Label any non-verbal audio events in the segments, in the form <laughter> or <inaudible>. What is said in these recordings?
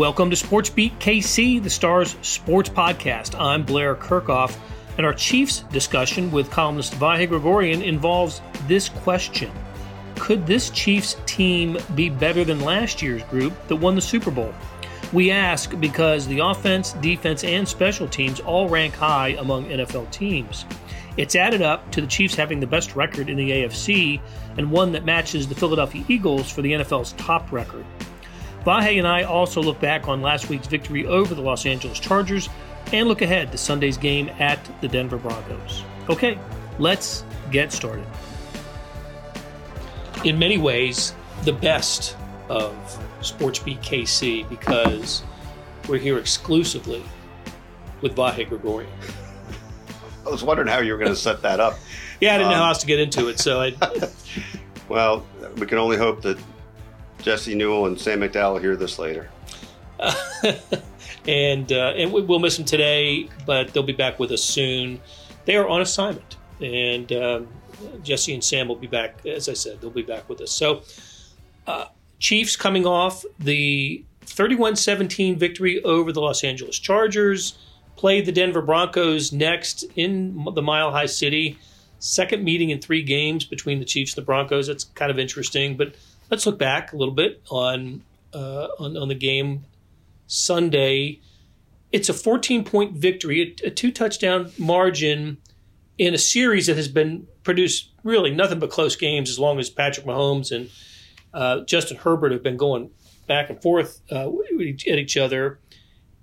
Welcome to Sports Beat KC, the Stars sports podcast. I'm Blair Kerkhoff, and our Chiefs discussion with columnist Vahe Gregorian involves this question Could this Chiefs team be better than last year's group that won the Super Bowl? We ask because the offense, defense, and special teams all rank high among NFL teams. It's added up to the Chiefs having the best record in the AFC and one that matches the Philadelphia Eagles for the NFL's top record. Vahe and I also look back on last week's victory over the Los Angeles Chargers and look ahead to Sunday's game at the Denver Broncos. Okay, let's get started. In many ways, the best of Sports Beat KC because we're here exclusively with Vahe Gregorian. I was wondering how you were going to set that up. <laughs> yeah, I didn't um, know how else to get into it, so I. <laughs> well, we can only hope that Jesse Newell and Sam McDowell hear this later. <laughs> and uh, and we'll miss them today, but they'll be back with us soon. They are on assignment, and um, Jesse and Sam will be back. As I said, they'll be back with us. So, uh, Chiefs coming off the 31-17 victory over the Los Angeles Chargers play the Denver Broncos next in the Mile High City. Second meeting in three games between the Chiefs and the Broncos. That's kind of interesting. But let's look back a little bit on uh, on, on, the game Sunday. It's a 14 point victory, a, a two touchdown margin in a series that has been produced really nothing but close games as long as Patrick Mahomes and uh, Justin Herbert have been going back and forth uh, at each other.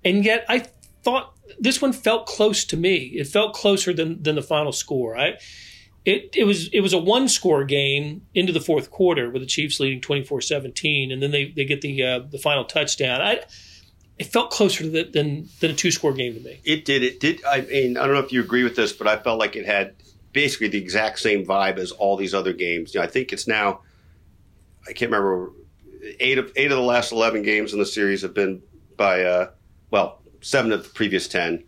And yet, I thought this one felt close to me. It felt closer than than the final score. I it it was it was a one score game into the fourth quarter with the Chiefs leading 24-17 and then they they get the uh, the final touchdown. I it felt closer to the, than than a two score game to me. It did. It did. I mean, I don't know if you agree with this, but I felt like it had basically the exact same vibe as all these other games. You know, I think it's now. I can't remember. Eight of eight of the last eleven games in the series have been by uh, well seven of the previous 10.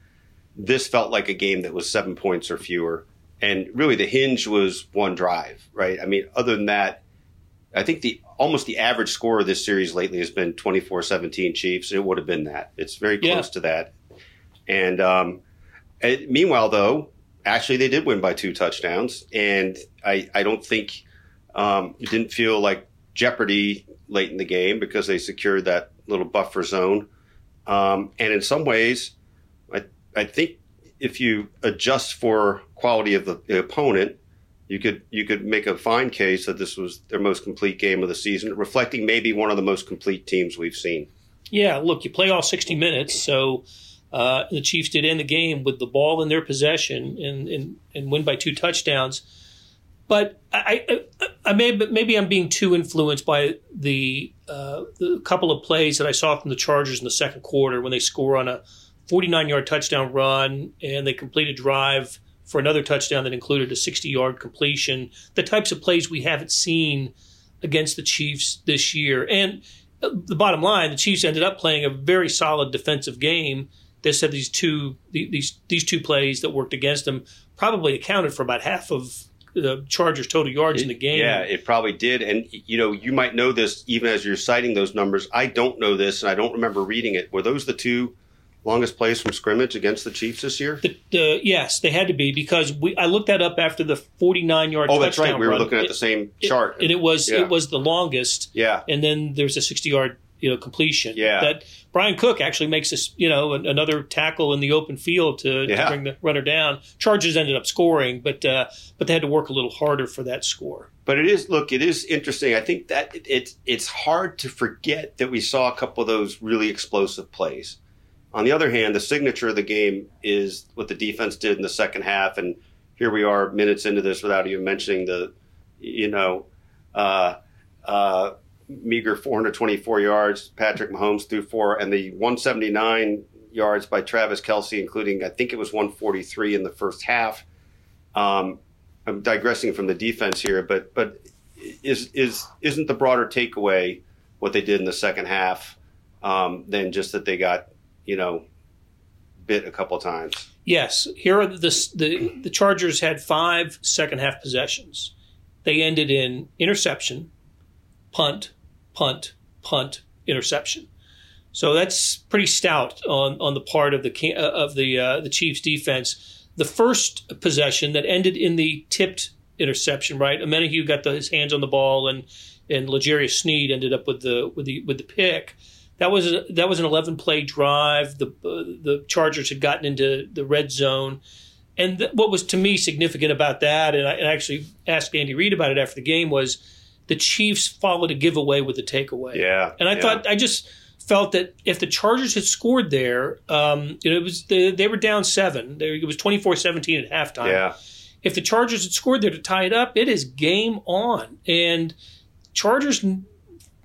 This felt like a game that was seven points or fewer. And really the hinge was one drive, right? I mean, other than that, I think the almost the average score of this series lately has been 24-17 Chiefs. It would have been that. It's very close yeah. to that. And um, it, meanwhile, though, actually they did win by two touchdowns, and I I don't think um, it didn't feel like jeopardy late in the game because they secured that little buffer zone. Um, and in some ways, I, I think if you adjust for quality of the, the, opponent, you could you could make a fine case that this was their most complete game of the season, reflecting maybe one of the most complete teams we've seen. Yeah, look, you play all 60 minutes, so uh, the Chiefs did end the game with the ball in their possession and, and, and win by two touchdowns. But I, I, I may, maybe I'm being too influenced by the, uh, the couple of plays that I saw from the Chargers in the second quarter when they score on a 49 yard touchdown run and they complete a drive for another touchdown that included a 60 yard completion. The types of plays we haven't seen against the Chiefs this year. And uh, the bottom line, the Chiefs ended up playing a very solid defensive game. They said these two these these two plays that worked against them probably accounted for about half of the Chargers' total yards it, in the game. Yeah, it probably did. And you know, you might know this even as you're citing those numbers. I don't know this, and I don't remember reading it. Were those the two longest plays from scrimmage against the Chiefs this year? The, the, yes, they had to be because we. I looked that up after the 49 yard. Oh, that's right. We were run. looking at the same chart, it, and it was yeah. it was the longest. Yeah, and then there's a 60 yard you know completion. Yeah, that Bryan Cook actually makes this you know another tackle in the open field to, yeah. to bring the runner down. Chargers ended up scoring, but uh, but they had to work a little harder for that score. But it is look, it is interesting. I think that it, it it's hard to forget that we saw a couple of those really explosive plays. On the other hand, the signature of the game is what the defense did in the second half, and here we are minutes into this without even mentioning the, you know, uh, uh, meager 424 yards. Patrick Mahomes threw four, and the 179 yards by Travis Kelce, including I think it was 143 in the first half. Um, I'm digressing from the defense here, but but is is isn't the broader takeaway what they did in the second half um, than just that they got you know bit a couple times? Yes, here are the the the Chargers had five second half possessions. They ended in interception, punt, punt, punt, interception. So that's pretty stout on, on the part of the uh, of the uh, the Chiefs defense. The first possession that ended in the tipped interception, right? Omenihu got the, his hands on the ball, and and L'Jarius Sneed ended up with the with the with the pick. That was a, that was an 11 play drive. The uh, the Chargers had gotten into the red zone, and th- what was to me significant about that, and I, and I actually asked Andy Reid about it after the game, was the Chiefs followed a giveaway with a takeaway. Yeah, and I yeah. thought I just felt that if the Chargers had scored there, um, you know, it was the, they were down seven. It was 24-17 at halftime. Yeah. If the Chargers had scored there to tie it up, it is game on. And Chargers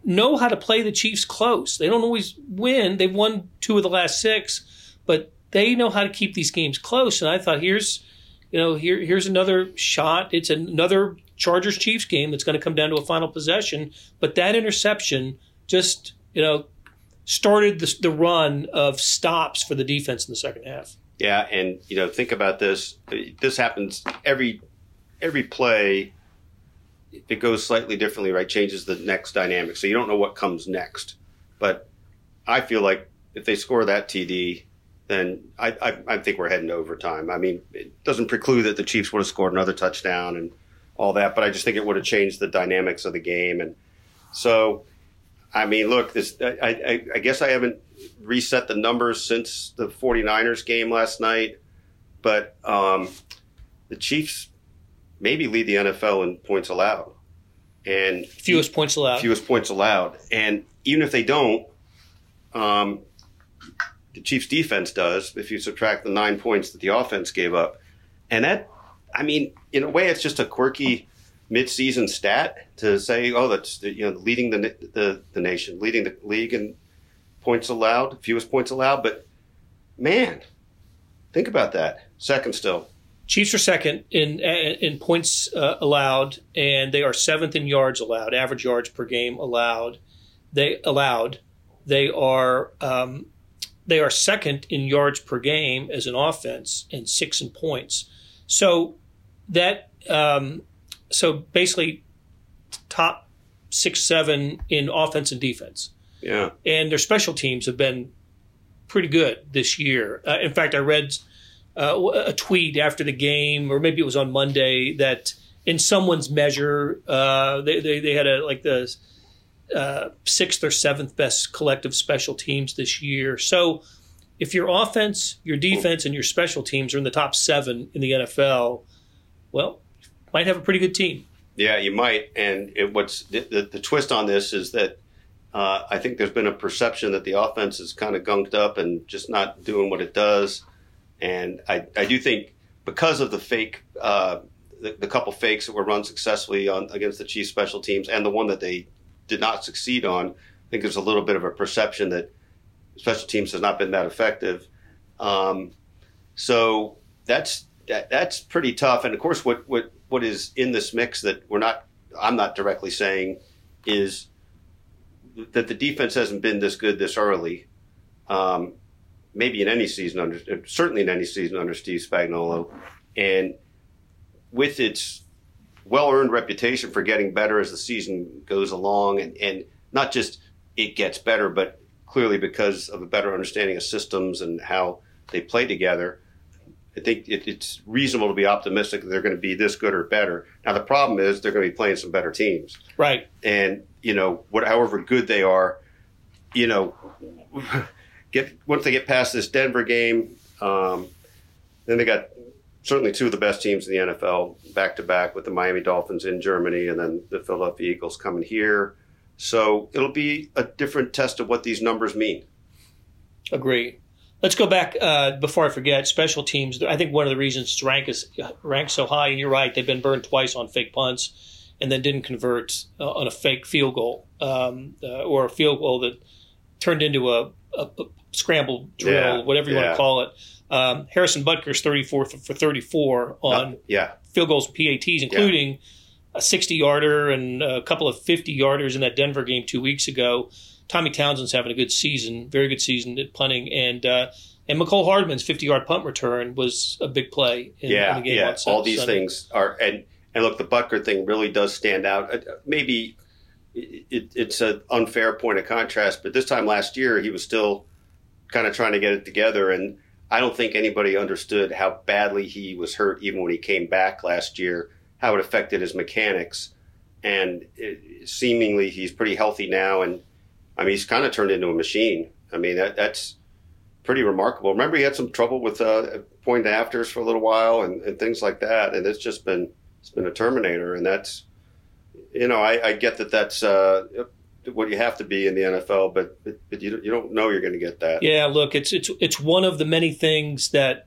know how to play the Chiefs close. They don't always win. They've won two of the last six, but they know how to keep these games close. And I thought, here's, you know, here here's another shot. It's another Chargers Chiefs game that's going to come down to a final possession. But that interception just, you know, started the, the run of stops for the defense in the second half. Yeah, and you know, think about this. This happens every every play. It goes slightly differently, right? Changes the next dynamic, so you don't know what comes next. But I feel like if they score that TD, then I, I, I think we're heading to overtime. I mean, it doesn't preclude that the Chiefs would have scored another touchdown and all that, but I just think it would have changed the dynamics of the game. And so, I mean, look, this I, I, I guess I haven't reset the numbers since the 49ers game last night, but um, the Chiefs maybe lead the NFL in points allowed. And fewest points allowed. Fewest points allowed. And even if they don't, um, the Chiefs defense does if you subtract the nine points that the offense gave up. And that, I mean, in a way, it's just a quirky midseason stat to say, oh, that's you know leading the the, the nation, leading the league in points allowed, fewest points allowed. But man, think about that. Second still. Chiefs are second in in points uh, allowed, and they are seventh in yards allowed, average yards per game allowed. They allowed. They are um, they are second in yards per game as an offense and six in points. So that um, so basically top six seven in offense and defense. Yeah, and their special teams have been pretty good this year. Uh, in fact, I read uh, a tweet after the game, or maybe it was on Monday, that in someone's measure, uh, they, they, they had a like the uh, sixth or seventh best collective special teams this year. So if your offense, your defense, and your special teams are in the top seven in the NFL, well, might have a pretty good team. Yeah, you might. And it, what's the, the, the, twist on this is that uh, I think there's been a perception that the offense is kind of gunked up and just not doing what it does. And I, I do think because of the fake, uh, the, the, couple fakes that were run successfully on against the Chiefs special teams and the one that they did not succeed on, I think there's a little bit of a perception that special teams has not been that effective. Um, so that's that, that's pretty tough. And of course, what, what what is in this mix that we're not I'm not directly saying is that the defense hasn't been this good this early. Um, maybe in any season under uh, certainly in any season under Steve Spagnuolo, and with its well earned reputation for getting better as the season goes along, and, and not just it gets better, but clearly because of a better understanding of systems and how they play together. I think it, it's reasonable to be optimistic that they're going to be this good or better. Now the problem is they're going to be playing some better teams, right? And you know, what, however good they are, you know, get once they get past this Denver game, um, then they got certainly two of the best teams in the NFL back to back with the Miami Dolphins in Germany and then the Philadelphia Eagles coming here. So it'll be a different test of what these numbers mean. Agree. Let's go back uh, before I forget. Special teams. I think one of the reasons rank is ranked so high, and you're right, they've been burned twice on fake punts, and then didn't convert uh, on a fake field goal um, uh, or a field goal that turned into a, a scramble drill, Yeah, whatever you yeah. want to call it. Um, Harrison Butker's 34 for 34 on Uh, yeah, field goals and PATs, including a 60 yarder and a couple of 50 yarders in that Denver game two weeks ago. Tommy Townsend's having a good season, very good season at punting, and uh, and Mecole Hardman's 50 yard punt return was a big play in, yeah, in the game. yeah. All these Sunday. things are and and look, the Butker thing really does stand out. Uh, Maybe it, it, it's an unfair point of contrast. But this time last year, he was still kind of trying to get it together, and I don't think anybody understood how badly he was hurt, even when he came back last year, how it affected his mechanics. And it, seemingly, he's pretty healthy now, and I mean, he's kind of turned into a machine. I mean, that, that's pretty remarkable. Remember, he had some trouble with uh, point afters for a little while and, and things like that, and it's just been it's been a Terminator, and that's you know, I, I get that that's uh, what you have to be in the NFL, but but you you don't know you're going to get that. Yeah, look, it's it's it's one of the many things that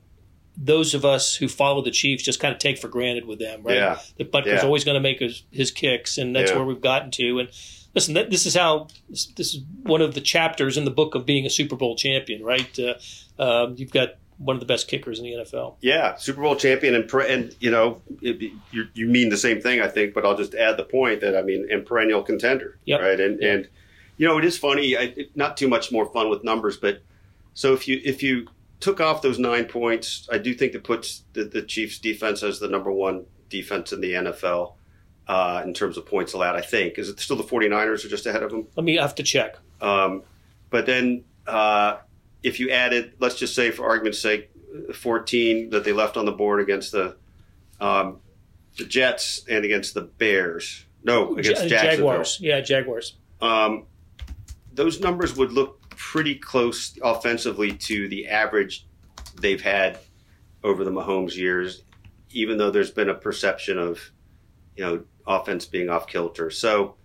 those of us who follow the Chiefs just kind of take for granted with them, right? Yeah. That Butker's Yeah. always going to make his, his kicks, and that's Yeah. where we've gotten to. And listen, that, this is how this, this is one of the chapters in the book of being a Super Bowl champion, right? Uh, um, you've got one of the best kickers in the NFL. Yeah, Super Bowl champion, and and you know, it, you you mean the same thing, I think. But I'll just add the point that I mean, and perennial contender, Yep. right? And Yep. and you know, it is funny. I, it, not too much more fun with numbers, but so if you if you took off those nine points, I do think it puts the, the Chiefs' defense as the number one defense in the NFL uh, in terms of points allowed. I think is it still the 49ers are just ahead of them? Let me have to check. Um, but then, uh, if you added, let's just say, for argument's sake, 14 that they left on the board against the um, the Jets and against the Bears. No, against Ja- Jaguars. Yeah, Jaguars. Um, those numbers would look pretty close offensively to the average they've had over the Mahomes years, even though there's been a perception of, you know, offense being off kilter. So,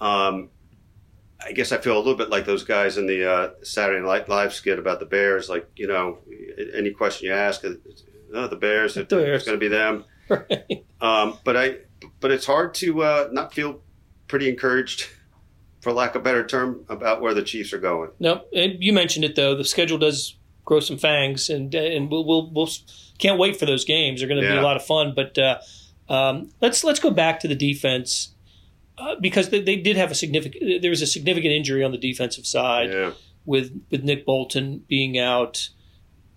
um, I guess I feel a little bit like those guys in the uh, Saturday Night Live skit about the Bears. Like, you know, any question you ask, oh, the Bears, The Bears. it's going to be them. <laughs> Right. Um, but I, but it's hard to uh, not feel pretty encouraged, for lack of a better term, about where the Chiefs are going. No, you mentioned it though. The schedule does grow some fangs, and and we'll we'll, we'll can't wait for those games. They're going to be a lot of fun. But uh, um, let's let's go back to the defense uh, because they, they did have a significant. There was a significant injury on the defensive side Yeah, with with Nick Bolton being out.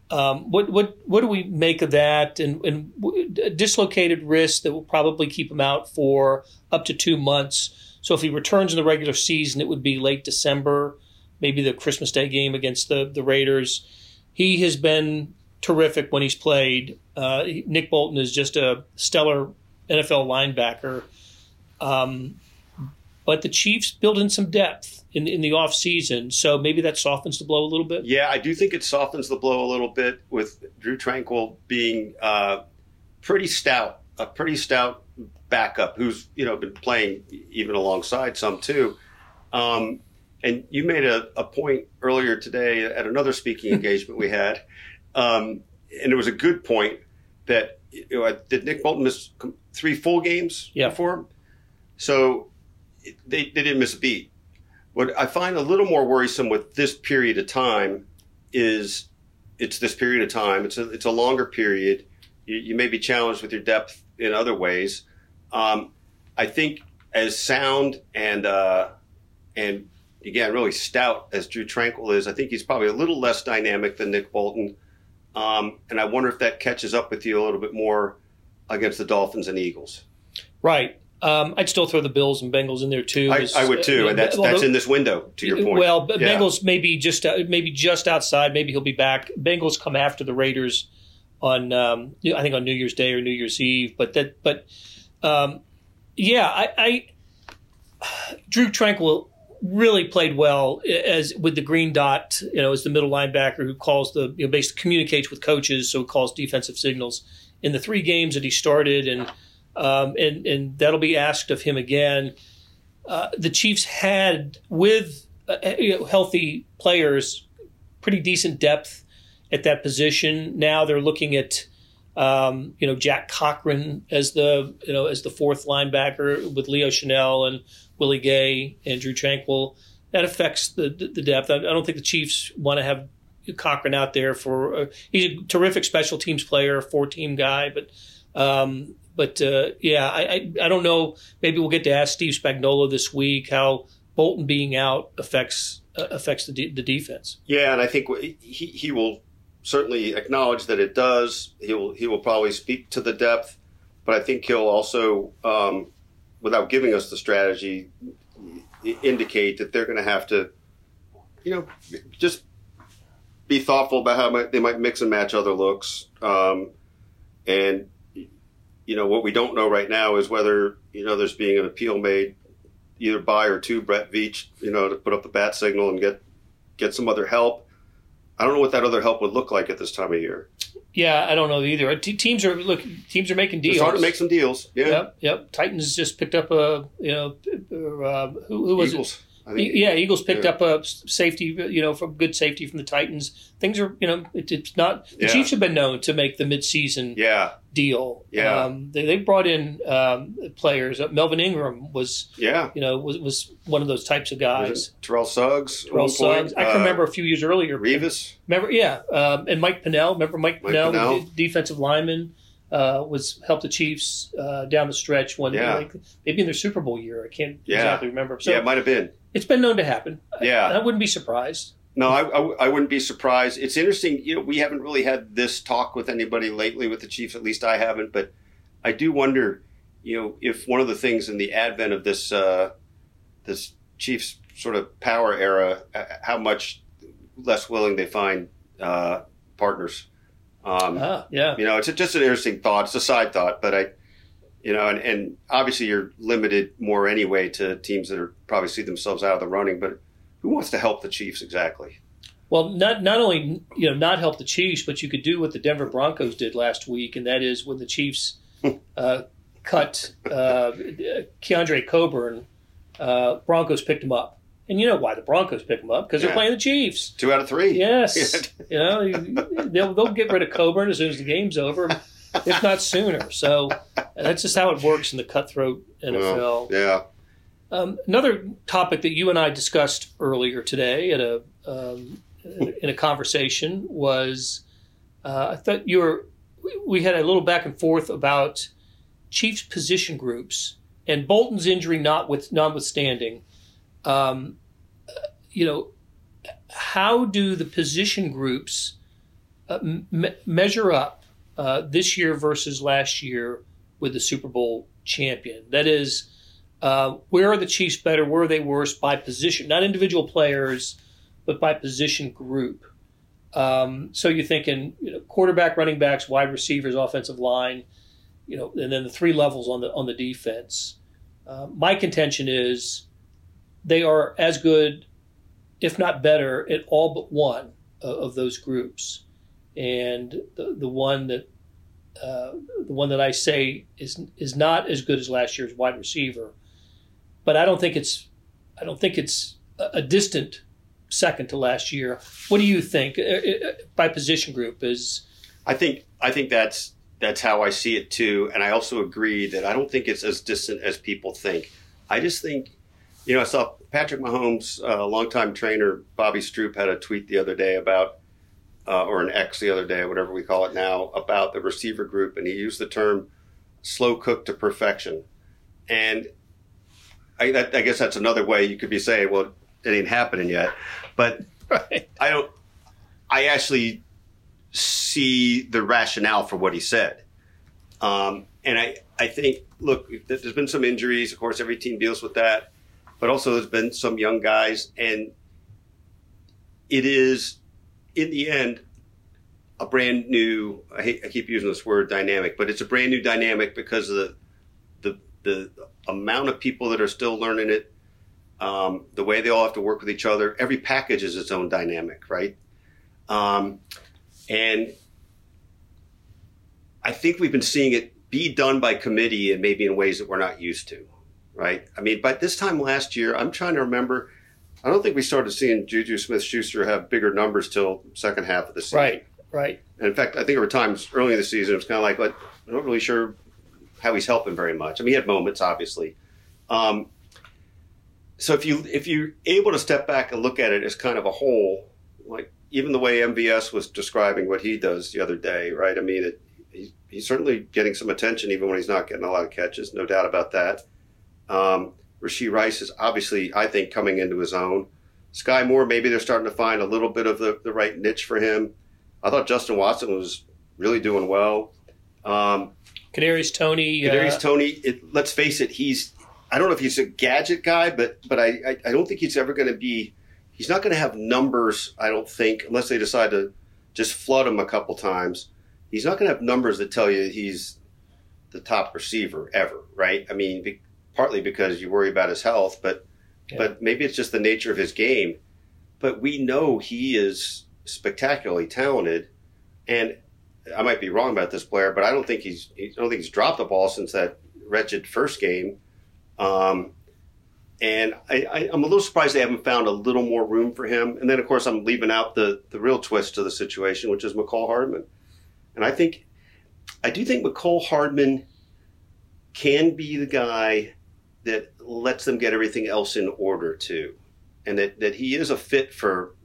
Um, what what what do we make of that? And and w- dislocated wrist that will probably keep him out for up to two months. So if he returns in the regular season, it would be late December, maybe the Christmas Day game against the the Raiders. He has been terrific when he's played. Uh, Nick Bolton is just a stellar NFL linebacker. Um, but the Chiefs build in some depth in in the offseason, so maybe that softens the blow a little bit. yeah. I do think it softens the blow a little bit with Drue Tranquill being uh, pretty stout, a pretty stout backup who's you know been playing even alongside some too. Um, and you made a, a point earlier today at another speaking <laughs> engagement we had, um, and it was a good point that you know, did Nick Bolton miss three full games Yeah. before him? So they, they didn't miss a beat. What I find a little more worrisome with this period of time is it's this period of time. It's a it's a longer period. You, you may be challenged with your depth in other ways. Um, I think as sound and uh, and again really stout as Drue Tranquill is, I think he's probably a little less dynamic than Nick Bolton. Um, and I wonder if that catches up with you a little bit more against the Dolphins and Eagles. Right. Um, I'd still throw the Bills and Bengals in there too. I, I would too, uh, and that's although- that's in this window. To your point, Well, Yeah. Bengals maybe just uh, maybe just outside. Maybe he'll be back. Bengals come after the Raiders on um, I think on New Year's Day or New Year's Eve. But that but um, yeah, I, I Drue Tranquill really played well as with the green dot. You know, as the middle linebacker who calls the you know basically communicates with coaches, so calls defensive signals in the three games that he started and. Um, and and that'll be asked of him again. Uh, the Chiefs had with uh, you know, healthy players, pretty decent depth at that position. Now they're looking at um, you know Jack Cochrane as the you know as the fourth linebacker with Leo Chenal and Willie Gay and Drue Tranquill. That affects the the, depth. I, I don't think the Chiefs want to have Cochrane out there for. Uh, he's a terrific special teams player, four team guy, but. Um, but uh, yeah, I, I I don't know. Maybe we'll get to ask Steve Spagnuolo this week how Bolton being out affects uh, affects the de- the defense. Yeah, and I think he he will certainly acknowledge that it does. He will he will probably speak to the depth, but I think he'll also, um, without giving us the strategy, indicate that they're going to have to, you know, just be thoughtful about how they might mix and match other looks. Um, and you know what we don't know right now is whether you know there's being an appeal made either by or to Brett Veach, you know, to put up the bat signal and get get some other help. I don't know what that other help would look like at this time of year. Yeah, I don't know either. teams are look. Teams are making deals. It's hard to make some deals. Yeah. Yep. Yep. Titans just picked up a you know uh, who, who was Eagles. it? Yeah, Eagles picked yeah. up a safety, you know, from good safety from the Titans. Things are, you know, it, it's not. The yeah. Chiefs have been known to make the midseason yeah. deal. Yeah, um, they, they brought in um, players. Uh, Melvin Ingram was, yeah, you know, was, was one of those types of guys. Terrell Suggs. Terrell Suggs. I can uh, remember a few years earlier. Revis. Remember, yeah, um, and Mike Pennel. Remember Mike, Mike Pennel, Pennel. defensive lineman. Uh, was helped the Chiefs uh, down the stretch one yeah. like, maybe in their Super Bowl year. I can't yeah. exactly remember. So, yeah, it might have been. It's been known to happen. Yeah, I, I wouldn't be surprised. No, I, I, I, wouldn't be surprised. It's interesting. You know, we haven't really had this talk with anybody lately with the Chiefs. At least I haven't. But I do wonder, you know, if one of the things in the advent of this uh, this Chiefs sort of power era, uh, how much less willing they find uh, partners. Um, ah, yeah. You know, it's just an interesting thought. It's a side thought, but I you know, and, and obviously you're limited more anyway to teams that are probably see themselves out of the running. But who wants to help the Chiefs exactly? Well, not not only you know not help the Chiefs, but you could do what the Denver Broncos did last week, and that is when the Chiefs uh, cut uh, Keondre Coburn, uh, Broncos picked him up. And you know why the Broncos pick him up because yeah. they're playing the Chiefs. Two out of three. Yes, <laughs> you know they'll, they'll get rid of Coburn as soon as the game's over if not sooner. So that's just how it works in the cutthroat NFL. Well, yeah. Um, another topic that you and I discussed earlier today at a um, in a conversation was uh, I thought you were we had a little back and forth about Chiefs position groups and Bolton's injury not with notwithstanding. Um, you know, how do the position groups uh, me- measure up uh, this year versus last year with the Super Bowl champion. That is, uh, where are the Chiefs better? Where are they worse by position? Not individual players, but by position group. Um, so you're thinking, you know, quarterback, running backs, wide receivers, offensive line, you know, and then the three levels on the on the defense. Uh, my contention is they are as good, if not better, at all but one of, of those groups and the the one that uh, the one that I say is is not as good as last year's wide receiver, but I don't think it's I don't think it's a, a distant second to last year. What do you think uh, uh, by position group is? I think I think that's that's how I see it too, and I also agree that I don't think it's as distant as people think. I just think, you know, I saw Patrick Mahomes, uh, longtime trainer Bobby Stroupe, had a tweet the other day about uh, or an X the other day, whatever we call it now, about the receiver group, and he used the term "slow cooked to perfection." And I, that, I guess that's another way you could be saying, "Well, it ain't happening yet," but right. I don't. I actually see the rationale for what he said, um, and I I think look, there's been some injuries. Of course, every team deals with that, but also there's been some young guys, and it is in the end, a brand new. I, hate, I keep using this word dynamic, but it's a brand new dynamic because of the the the amount of people that are still learning it, um, the way they all have to work with each other. Every package is its own dynamic, right? Um, and I think we've been seeing it be done by committee and maybe in ways that we're not used to, right? I mean, by this time last year, I'm trying to remember I don't think we started seeing Juju Smith Schuster have bigger numbers till second half of the season. Right, right. And in fact, I think there were times early in the season it was kind of like, like I'm not really sure how he's helping very much. I mean, he had moments, obviously. Um, so if you if you're able to step back and look at it as kind of a whole, like even the way MVS was describing what he does the other day, right? I mean, it, he's, he's certainly getting some attention even when he's not getting a lot of catches, no doubt about that. Um, Rashee Rice is obviously, I think, coming into his own. Sky Moore, maybe they're starting to find a little bit of the, the right niche for him. I thought Justin Watson was really doing well. Um, Kadarius Toney. Kadarius uh, Toney. It, let's face it, he's. I don't know if he's a gadget guy, but but I I, I don't think he's ever going to be. He's not going to have numbers. I don't think unless they decide to just flood him a couple times. He's not going to have numbers that tell you he's the top receiver ever, right? I mean, partly because you worry about his health, but yeah. but maybe it's just the nature of his game. But we know he is spectacularly talented, and I might be wrong about this player, but I don't think he's I don't think he's dropped the ball since that wretched first game. Um, and I, am a little surprised they haven't found a little more room for him. And then, of course, I'm leaving out the the real twist to the situation, which is Mecole Hardman. And I think, I do think Mecole Hardman can be the guy that lets them get everything else in order too, and that that he is a fit for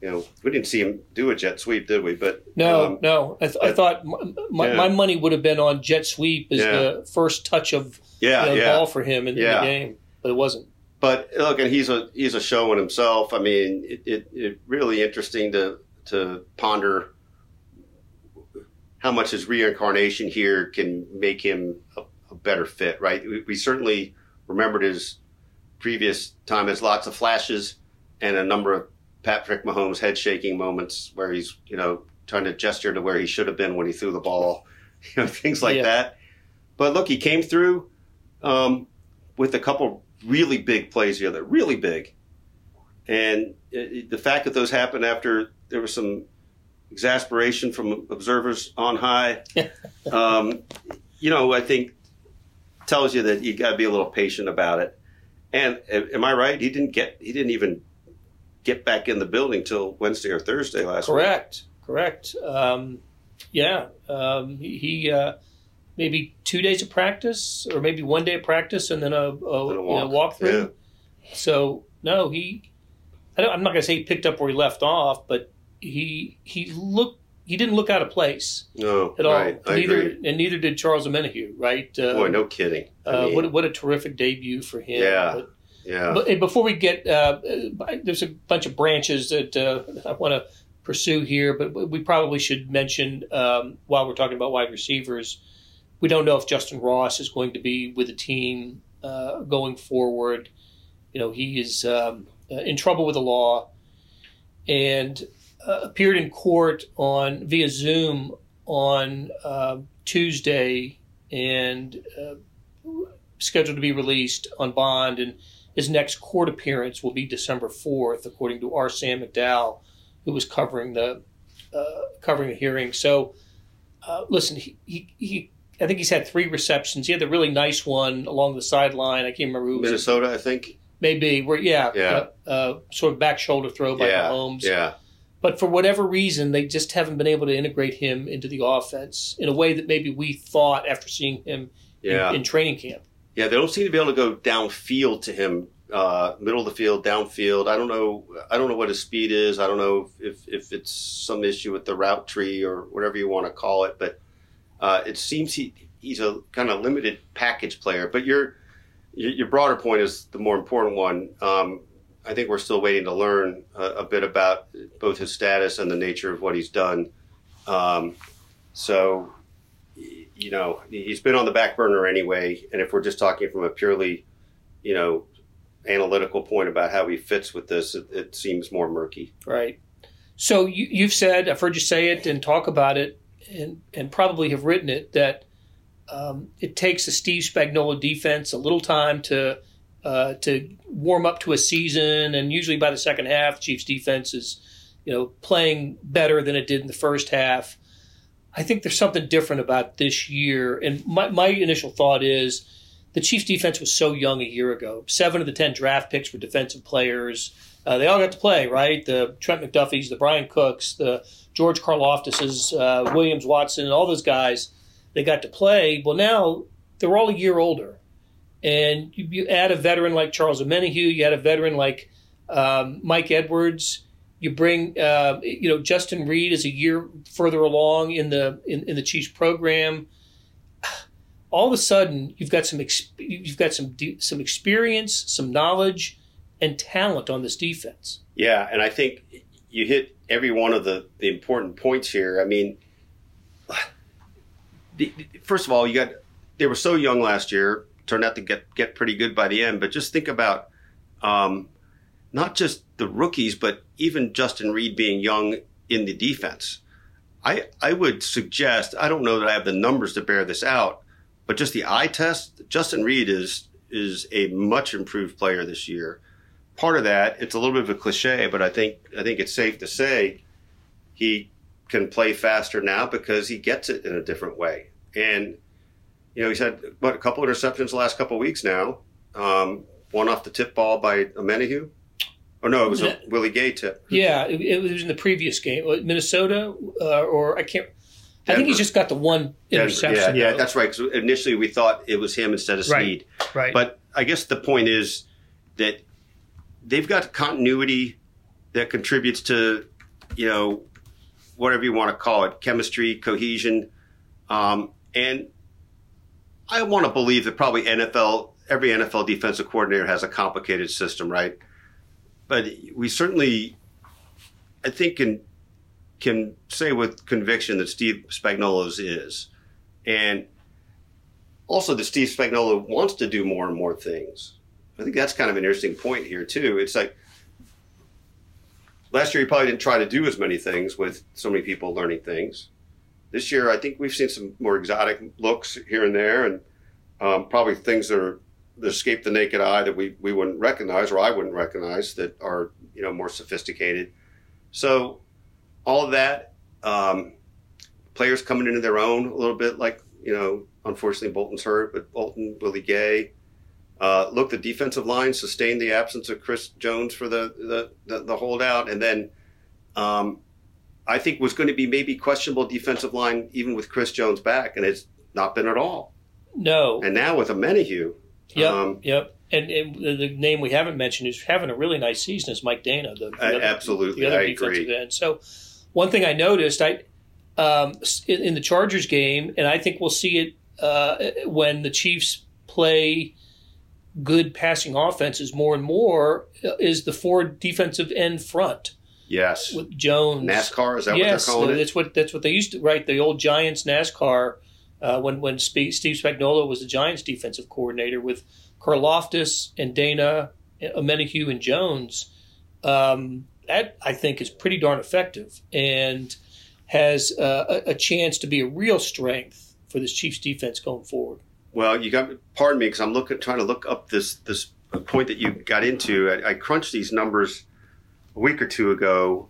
you know, we didn't see him do a jet sweep, did we? But no, um, no. I, th- but, I thought my, yeah. my, money would have been on jet sweep as yeah. the first touch of yeah, you know, yeah. ball for him in, in, the game, but it wasn't. But look, and he's a he's a show in himself. I mean, it, it, it really interesting to to ponder how much his reincarnation here can make him better fit. Right? We, we certainly remembered his previous time as lots of flashes and a number of Patrick Mahomes head shaking moments where he's, you know, trying to gesture to where he should have been when he threw the ball, <laughs> you know, things like yeah. that. But look, he came through um, with a couple really big plays the other, really big. And it, the fact that those happened after there was some exasperation from observers on high, <laughs> um, you know, I think tells you that you got to be a little patient about it. And am I right? He didn't get, he didn't even get back in the building till Wednesday or Thursday last correct, week. Correct. Correct. Um, yeah. Um, he uh, maybe two days of practice, or maybe one day of practice, and then a, a, a walk. walkthrough. Yeah. So no, he. I am not going to say he picked up where he left off, but he he looked. He didn't look out of place no, at all. Right, neither and neither did Charles Omenihu, right? Uh, Boy, no kidding. Uh, mean, what what a terrific debut for him. Yeah. But, yeah. But before we get, uh, there's a bunch of branches that uh, I want to pursue here, but we probably should mention um, while we're talking about wide receivers, we don't know if Justin Ross is going to be with the team uh, going forward. You know, he is um, uh, in trouble with the law and uh, appeared in court on via Zoom on uh, Tuesday and scheduled to be released on bond and his next court appearance will be December 4th, according to R. Sam McDowell, who was covering the uh, covering the hearing. So, uh, listen, he, he, he, I think he's had three receptions. He had the really nice one along the sideline. I can't remember who. Minnesota, I think. Maybe where, yeah, yeah. Uh, uh, sort of back shoulder throw by yeah, Mahomes. Yeah. But for whatever reason, they just haven't been able to integrate him into the offense in a way that maybe we thought after seeing him yeah. in, in training camp. Yeah, they don't seem to be able to go downfield to him, uh, middle of the field, downfield. I don't know. I don't know what his speed is. I don't know if if it's some issue with the route tree or whatever you want to call it. But uh, it seems he he's a kind of limited package player. But your your broader point is the more important one. Um, I think we're still waiting to learn a, bit about both his status and the nature of what he's done. Um, so you know, he's been on the back burner anyway. And if we're just talking from a purely, you know, analytical point about how he fits with this, it, it seems more murky. Right. So you, have said, I've heard you say it and talk about it, and and probably have written it that um, it takes a Steve Spagnuolo defense a little time to uh, to warm up to a season, and usually by the second half, Chiefs defense is you know playing better than it did in the first half. I think there's something different about this year. And my, my initial thought is the Chiefs defense was so young a year ago. Seven of the 10 draft picks were defensive players. Uh, they all got to play, right? The Trent McDuffie's, the Bryan Cooks, the George Karlaftis's, uh, Williams Watson, all those guys, they got to play. Well, now they're all a year older. And you, you add a veteran like Charles Omenihu, you add a veteran like um, Mike Edwards you bring, uh, you know, Justin Reid is a year further along in the in, in the Chiefs program. All of a sudden, you've got some you've got some some experience, some knowledge, and talent on this defense. Yeah, and I think you hit every one of the, the important points here. I mean, the, first of all, you got they were so young last year. Turned out to get get pretty good by the end. But just think about um, not just the rookies, but even Justin Reid being young in the defense. I I would suggest I don't know that I have the numbers to bear this out, but just the eye test, Justin Reid is is a much improved player this year. Part of that, it's a little bit of a cliche, but I think I think it's safe to say he can play faster now because he gets it in a different way. And you know, he's had what a couple of interceptions the last couple of weeks now. Um, one off the tip ball by Omenihu. Oh no, it was a Willie Gay tip. Yeah, it, it was in the previous game, Minnesota, uh, or I can't. I think he's just got the one interception. Yeah, yeah that's right. Because initially we thought it was him instead of Sneed. Right, right. But I guess the point is that they've got continuity that contributes to, you know, whatever you want to call it, chemistry, cohesion, um, and I want to believe that probably NFL, every NFL defensive coordinator has a complicated system, right? But we certainly, I think, can can say with conviction that Steve Spagnuolo's is, and also that Steve Spagnuolo wants to do more and more things. I think that's kind of an interesting point here too. It's like last year he probably didn't try to do as many things with so many people learning things. This year, I think we've seen some more exotic looks here and there, and um, probably things that are that escape the naked eye that we, we wouldn't recognize or I wouldn't recognize that are you know more sophisticated. So all of that, um, players coming into their own a little bit, like you know, unfortunately Bolton's hurt, but Bolton, Willie Gay. Uh, look, the defensive line sustained the absence of Chris Jones for the the, the, the holdout, and then um, I think was going to be maybe questionable defensive line even with Chris Jones back, and it's not been at all. No. And now with Omenihu. Yep. Um, yep. And, and, the name we haven't mentioned is having a really nice season is Mike Danna, the, the other, absolutely, the other I defensive agree. end. So, one thing I noticed, I um, in, in, the Chargers game, and I think we'll see it uh, when the Chiefs play good passing offenses more and more, uh, is the four defensive end front. Yes, with Jones, NASCAR is that yes, what they're calling that's it? what that's what they used to write. The old Giants NASCAR uh, when when Steve Spagnuolo was the Giants defensive coordinator with Karlaftis and Danna Omenihu and Jones. Um, that I think is pretty darn effective and has uh, a, a chance to be a real strength for this Chiefs defense going forward. Well, you got pardon me because I'm looking trying to look up this this point that you got into. I, I crunched these numbers a week or two ago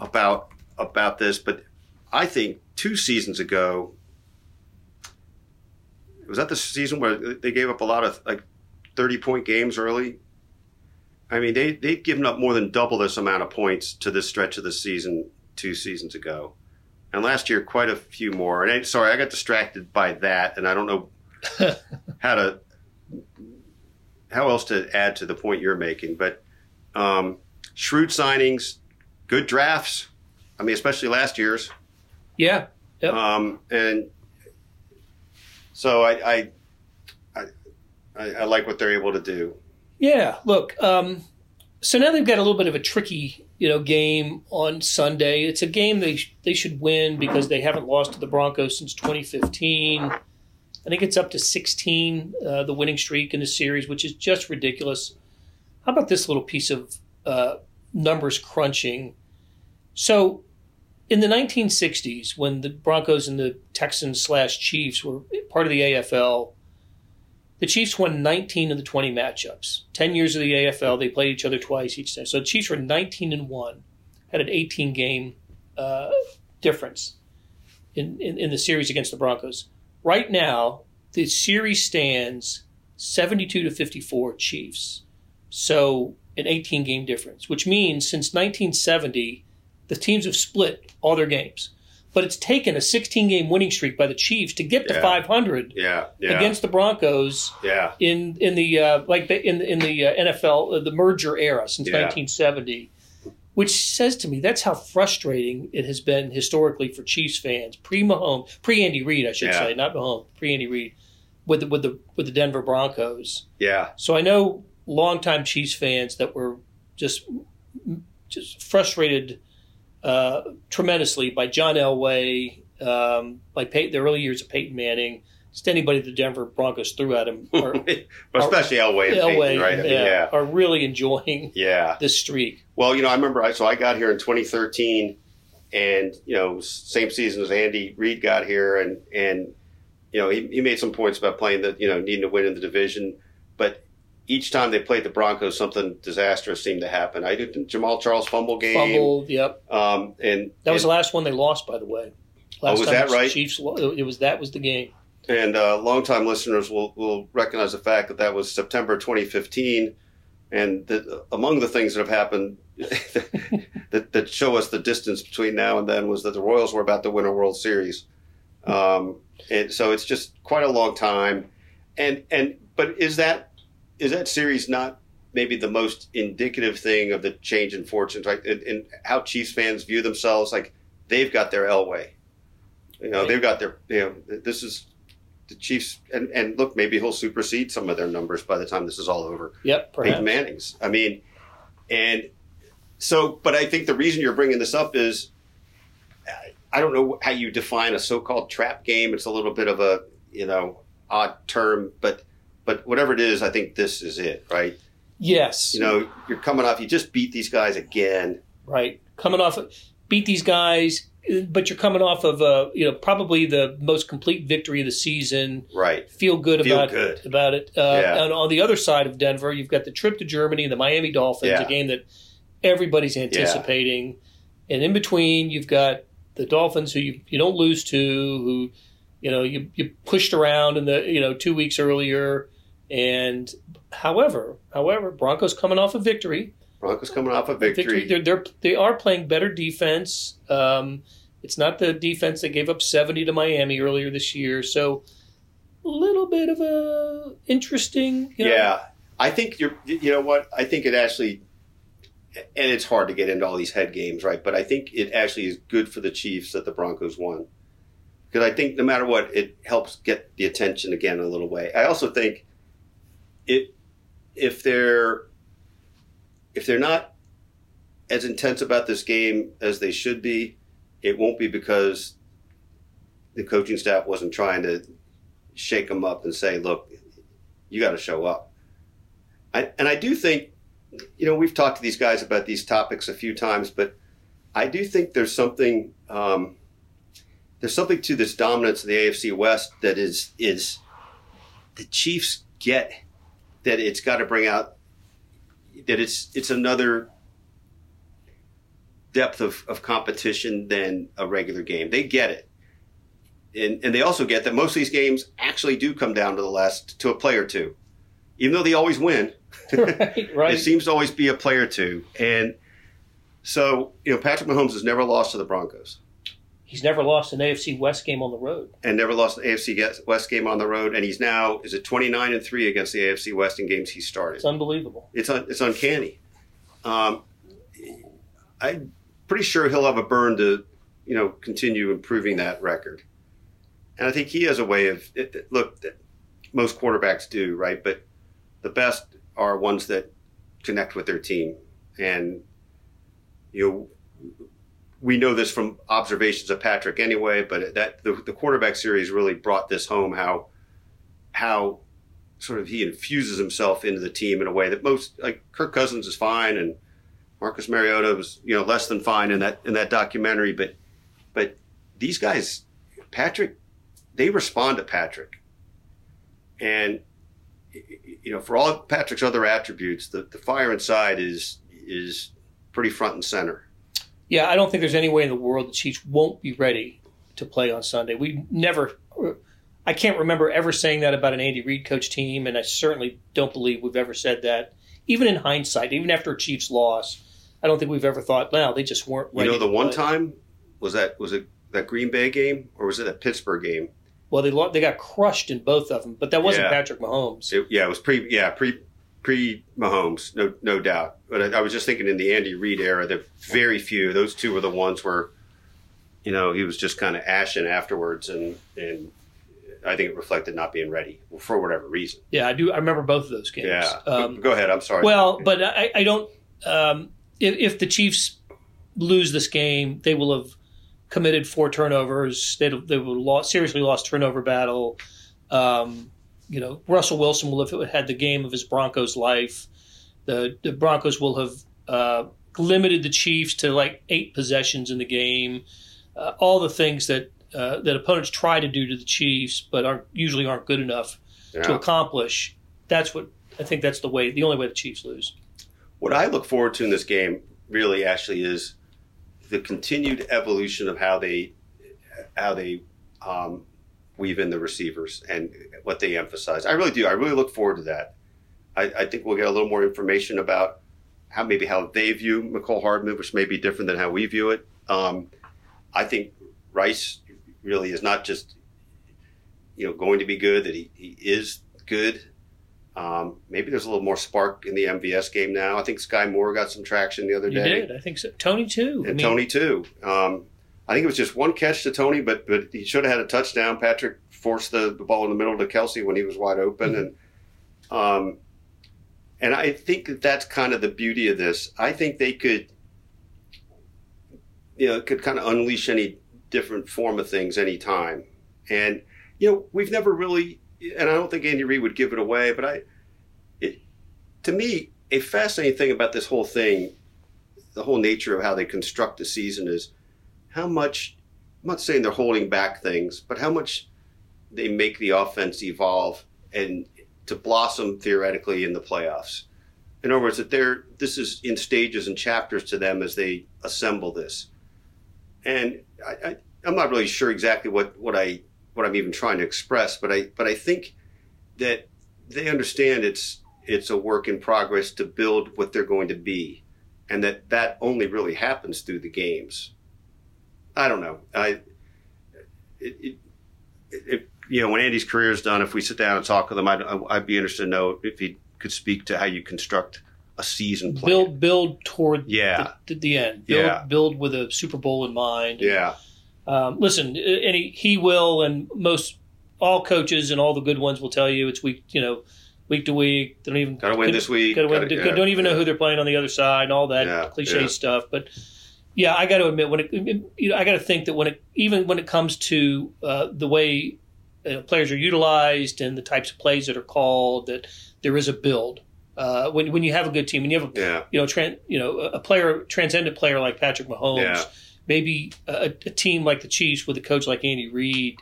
about about this, but I think two seasons ago was that the season where they gave up a lot of like 30 point games early? I mean, they, they'd given up more than double this amount of points to this stretch of the season two seasons ago. And last year, quite a few more. And I, sorry, I got distracted by that, and I don't know <laughs> how to how else to add to the point you're making. But um, shrewd signings, good drafts. I mean, especially last year's. Yeah. Yep. Um, and so I, I, I, I, like what they're able to do. Yeah. Look. Um, so now they've got a little bit of a tricky, you know, game on Sunday. It's a game they they should win because they haven't lost to the Broncos since 2015. I think it's up to 16, uh, the winning streak in the series, which is just ridiculous. How about this little piece of uh, numbers crunching? So, in the 1960s, when the Broncos and the Texans slash Chiefs were part of the AFL, the Chiefs won 19 of the 20 matchups. 10 years of the AFL, they played each other twice each time. So the Chiefs were 19 and 1, had an 18 game uh, difference in, in, in the series against the Broncos. Right now, the series stands 72 to 54 Chiefs. So an 18 game difference, which means since 1970, the teams have split all their games. But it's taken a 16 game winning streak by the Chiefs to get to Yeah. 500 Yeah, yeah, against the Broncos yeah, in in the uh, like the, in in the uh, NFL uh, the merger era since Yeah. 1970, which says to me that's how frustrating it has been historically for Chiefs fans pre Mahomes pre Andy Reid I should say not Mahomes pre Andy Reid with the, with the with the Denver Broncos. yeah, So I know longtime Chiefs fans that were just just frustrated uh, tremendously by John Elway, um, by Pey- the early years of Peyton Manning, just anybody the Denver Broncos threw at him, are, <laughs> especially Elway and Elway, Peyton, right? I mean, yeah, yeah. are really enjoying <laughs> Yeah. this streak. Well, you know, I remember. I, so I got here in 2013, and you know, same season as Andy Reid got here, and and you know, he, he made some points about playing the you know needing to win in the division, each time they played the Broncos, something disastrous seemed to happen. I did Jamaal Charles fumble game, Fumbled, yep. um, and That was and, the last one they lost, by the way. Oh, was time that the right? Chiefs. It was that was the game. and uh, longtime listeners will will recognize the fact that that was September 2015, and that among the things that have happened <laughs> that, that show us the distance between now and then was that the Royals were about to win a World Series, um, and so it's just quite a long time, and and but is that is that series not maybe the most indicative thing of the change in fortunes, right? And, and how Chiefs fans view themselves, like they've got their Elway, you know, Right. they've got their you know this is the Chiefs, and, and look, maybe he'll supersede some of their numbers by the time this is all over. Yep, perhaps. Peyton Manning's. I mean, and so, but I think the reason you're bringing this up is I- I don't know how you define a so-called trap game. It's a little bit of a you know odd term, but but whatever it is, I think this is it, right? Yes. You know, you're coming off. You just beat these guys again. right? Coming off, beat these guys, but you're coming off of uh, you know probably the most complete victory of the season. Right. Feel good Feel about good. about it. Uh, Yeah. And on the other side of Denver, you've got the trip to Germany and the Miami Dolphins, Yeah. a game that everybody's anticipating. And in between, you've got the Dolphins, who you, you don't lose to, who you know you, you pushed around in the you know two weeks earlier. And however, however, Broncos coming off a victory Broncos coming off a victory. They're, they're they are playing better defense. Um, it's not the defense that gave up seventy to Miami earlier this year. So a little bit of a interesting. You know, Yeah, I think you're. You know what? I think it actually, and it's hard to get into all these head games, right? But I think it actually is good for the Chiefs that the Broncos won, because I think no matter what, it helps get the attention again a little way. I also think it if they're if they're not as intense about this game as they should be, it won't be because the coaching staff wasn't trying to shake them up and say, "Look, you got to show up." I, and I do think, you know, we've talked to these guys about these topics a few times, but I do think there's something um, there's something to this dominance of the AFC West that is is the Chiefs get that it's got to bring out that it's it's another depth of, of competition than a regular game. They get it. And, and they also get that most of these games actually do come down to the last to a play or two. Even though they always win, <laughs> right, right. it seems to always be a play or two. And so, you know, Patrick Mahomes has never lost to the Broncos He's never lost an AFC West game on the road. and never lost an AFC West game on the road. And he's now, is it 29 and 3 against the AFC West in games he started? It's unbelievable. It's un, it's uncanny. Um, I'm pretty sure he'll have a burn to, you know, continue improving that record. And I think he has a way of it, look. Most quarterbacks do right, but the best are ones that connect with their team. And you know, we know this from observations of Patrick anyway. But that the, the quarterback series really brought this home. How how sort of he infuses himself into the team in a way that most like Kirk Cousins is fine and Marcus Mariota was you know less than fine in that in that documentary but but these guys Patrick they respond to Patrick and you know for all of Patrick's other attributes the, the fire inside is is pretty front and center Yeah, I don't think there's any way in the world the Chiefs won't be ready to play on Sunday. We never, I can't remember ever saying that about an Andy Reid coach team, and I certainly don't believe we've ever said that. Even in hindsight, even after a Chiefs loss, I don't think we've ever thought, well, they just weren't ready. You know the one play." time was that was it that Green Bay game or was it that Pittsburgh game Well, they lo- they got crushed in both of them, but that wasn't Yeah. Patrick Mahomes. It, yeah, it was pre yeah pre pre Mahomes, no no doubt. But I, I was just thinking in the Andy Reid era, that very few. Those two were the ones where, you know, he was just kind of ashen afterwards, and and I think it reflected not being ready for whatever reason. Yeah, I do. I remember both of those games. Yeah. Um, Go ahead. I'm sorry. Well, but I, I don't. Um, if, if the Chiefs lose this game, they will have committed four turnovers. They they will lost, seriously lost turnover battle. Um, you know, Russell Wilson will have had the game of his Broncos life. The the Broncos will have uh, limited the Chiefs to like eight possessions in the game. Uh, all the things that uh, that opponents try to do to the Chiefs, but aren't usually aren't good enough yeah. to accomplish. That's what I think. That's the way. The only way the Chiefs lose. What I look forward to in this game, really, actually, is the continued evolution of how they how they um, weave in the receivers and what they emphasize. I really do. I really look forward to that. I, I think we'll get a little more information about how maybe how they view Mecole Hardman, which may be different than how we view it. Um, I think Rice really is not just you know going to be good; that he, he is good. Um, maybe there's a little more spark in the MVS game now. I think Skyy Moore got some traction the other day. He did. I think so. Toney too. And I mean, Toney too. Um, I think it was just one catch to Toney, but but he should have had a touchdown. Patrick forced the, the ball in the middle to Kelce when he was wide open, mm-hmm. and um, and I think that that's kind of the beauty of this. I think they could, you know, could kind of unleash any different form of things anytime. And you know, we've never really, and I don't think Andy Reid would give it away, but I, it, to me, a fascinating thing about this whole thing, the whole nature of how they construct the season is how much, I'm not saying they're holding back things, but how much they make the offense evolve and to blossom theoretically in the playoffs. In other words, that they're this is in stages and chapters to them as they assemble this. And I, I'm not really sure exactly what, what I what I'm even trying to express, but I but I think that they understand it's it's a work in progress to build what they're going to be, and that that only really happens through the games. I don't know. I it, it, it, you know when Andy's career is done, if we sit down and talk with him, I'd, I'd be interested to know if he could speak to how you construct a season plan. Build build toward yeah. the, the end. Build, yeah. build with a Super Bowl in mind. Yeah. Um, listen, any he will, and most all coaches and all the good ones will tell you it's week, you know, week to week. They don't even gotta win this week. Gotta win. Gotta, don't even yeah. know who they're playing on the other side and all that yeah, cliche stuff. But yeah, I got to admit when it, you know, I got to think that when it even when it comes to uh, the way know, players are utilized and the types of plays that are called, that there is a build. Uh, when when you have a good team, when you have a you know tran, you know a player transcendent player like Patrick Mahomes maybe a, a team like the Chiefs with a coach like Andy Reid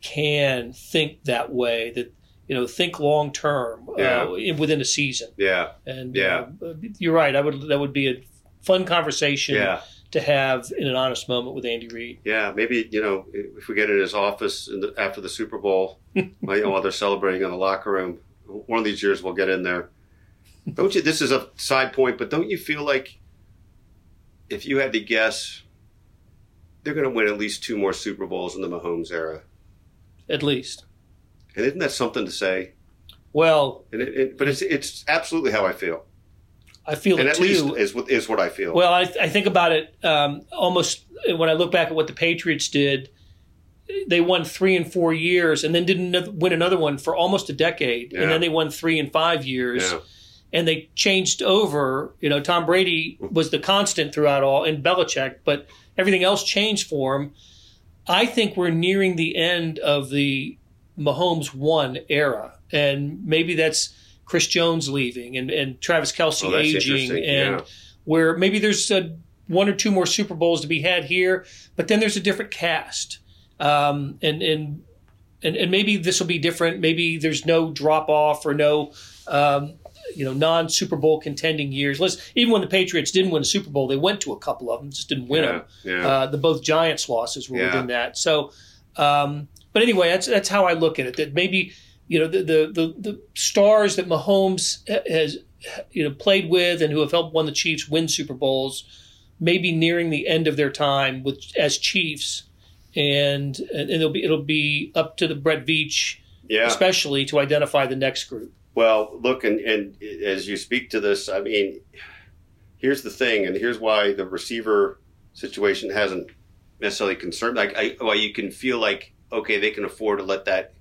can think that way. That you know, think long term yeah. uh, within a season. Yeah, and yeah, uh, you're right. I would that would be a fun conversation. Yeah. To have in an honest moment with Andy Reid. Yeah, maybe you know if we get in his office the, after the Super Bowl, <laughs> while they're celebrating in the locker room, one of these years we'll get in there. Don't you? This is a side point, but don't you feel like if you had to guess they're going to win at least two more Super Bowls in the Mahomes era. At least. And isn't that something to say? Well, it, it, but it's it's absolutely how I feel. I feel and at too. least is what is what I feel. Well, I, I think about it um, almost when I look back at what the Patriots did. They won three and four years, and then didn't win another one for almost a decade, yeah. and then they won three and five years. Yeah. And they changed over. You know, Tom Brady was the constant throughout all, and Belichick, but everything else changed for him. I think we're nearing the end of the Mahomes one era, and maybe that's Chris Jones leaving and, and Travis Kelce oh, aging, and yeah. where maybe there's a, one or two more Super Bowls to be had here, but then there's a different cast, um, and and and and maybe this will be different. Maybe there's no drop off or no um, you know non Super Bowl contending years. Let's even when the Patriots didn't win a Super Bowl, they went to a couple of them, just didn't win yeah, them. Yeah. Uh, the both Giants losses were within that. So, um, but anyway, that's that's how I look at it. That maybe you know the the the, the stars that Mahomes has you know played with and who have helped won the Chiefs win Super Bowls, maybe nearing the end of their time with as Chiefs, and and it'll be it'll be up to the Brett Veach, yeah. especially to identify the next group. Well, look, and, and as you speak to this, I mean, here's the thing, and here's why the receiver situation hasn't necessarily concerned. Like, I, why you can feel like okay, they can afford to let that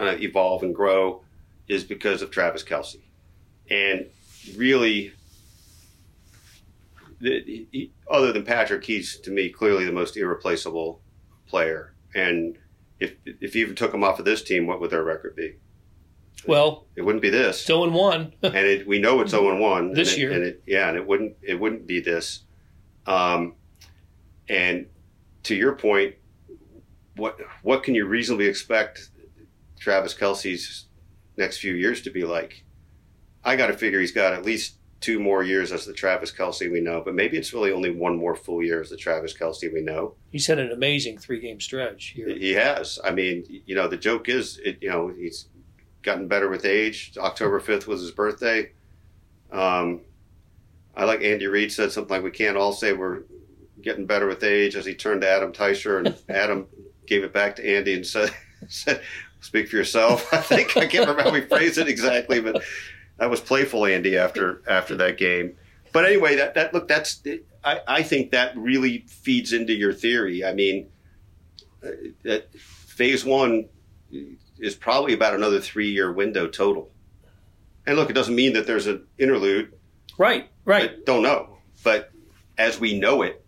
kind of evolve and grow, is because of Travis Kelce. and really, the, he, other than Patrick, he's to me clearly the most irreplaceable player, and if if you even took him off of this team, what would their record be? Well, It wouldn't be this. still in one. <laughs> and it, we know it's 0 1 This and it, year. and it, yeah, and it wouldn't it wouldn't be this. Um, and to your point, what what can you reasonably expect Travis Kelce's next few years to be like? I got to figure he's got at least two more years as the Travis Kelce we know, but maybe it's really only one more full year as the Travis Kelce we know. He's had an amazing three game stretch here. He has. I mean, you know, the joke is, it, you know, he's gotten better with age. October 5th was his birthday. Um, I like Andy Reid said something like, we can't all say we're getting better with age as he turned to Adam Teicher and <laughs> Adam gave it back to Andy and said, <laughs> said speak for yourself. <laughs> I think, I can't remember how we phrased it exactly, but that was playful Andy after, after that game. But anyway, that, that look, that's, I, I think that really feeds into your theory. I mean, uh, that phase one is probably about another three year window total. And look, it doesn't mean that there's an interlude. Right, right. I don't know. But as we know it,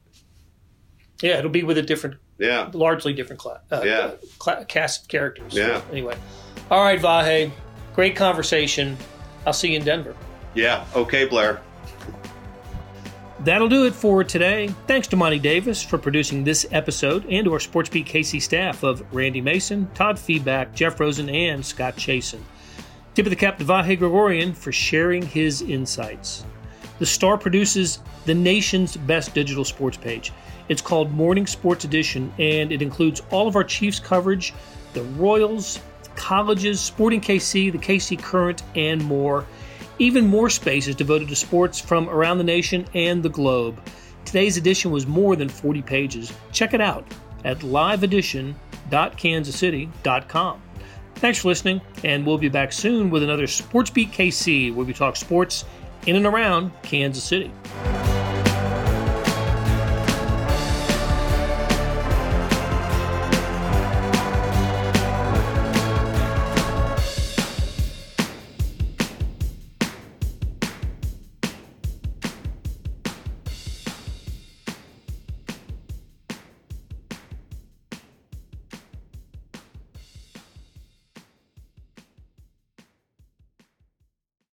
Yeah, it'll be with a different, yeah. largely different class, uh, Yeah. cla- cast of characters. Yeah. Anyway, all right, Vahe, great conversation. I'll see you in Denver. Yeah. Okay, Blair. That'll do it for today. Thanks to Monty Davis for producing this episode and to our SportsBeat KC staff of Randy Mason, Todd Feeback, Jeff Rosen, and Scott Chasen. Tip of the cap to Vahe Gregorian for sharing his insights. The Star produces the nation's best digital sports page. It's called Morning Sports Edition, and it includes all of our Chiefs coverage, the Royals, colleges, Sporting KC, the KC Current, and more. Even more space is devoted to sports from around the nation and the globe. Today's edition was more than 40 pages. Check it out at liveedition.kansascity.com. Thanks for listening, and we'll be back soon with another Sports Beat KC where we talk sports in and around Kansas City.